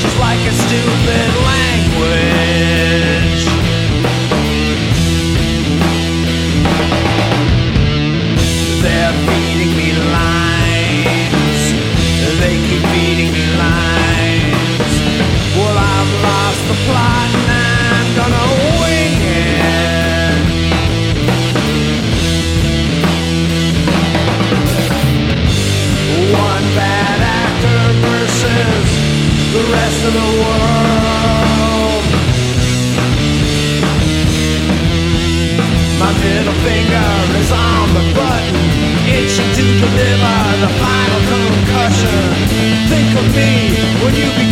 just like a stupid rest of the world. My middle finger is on the button, itching to deliver the final concussion. Think of me when you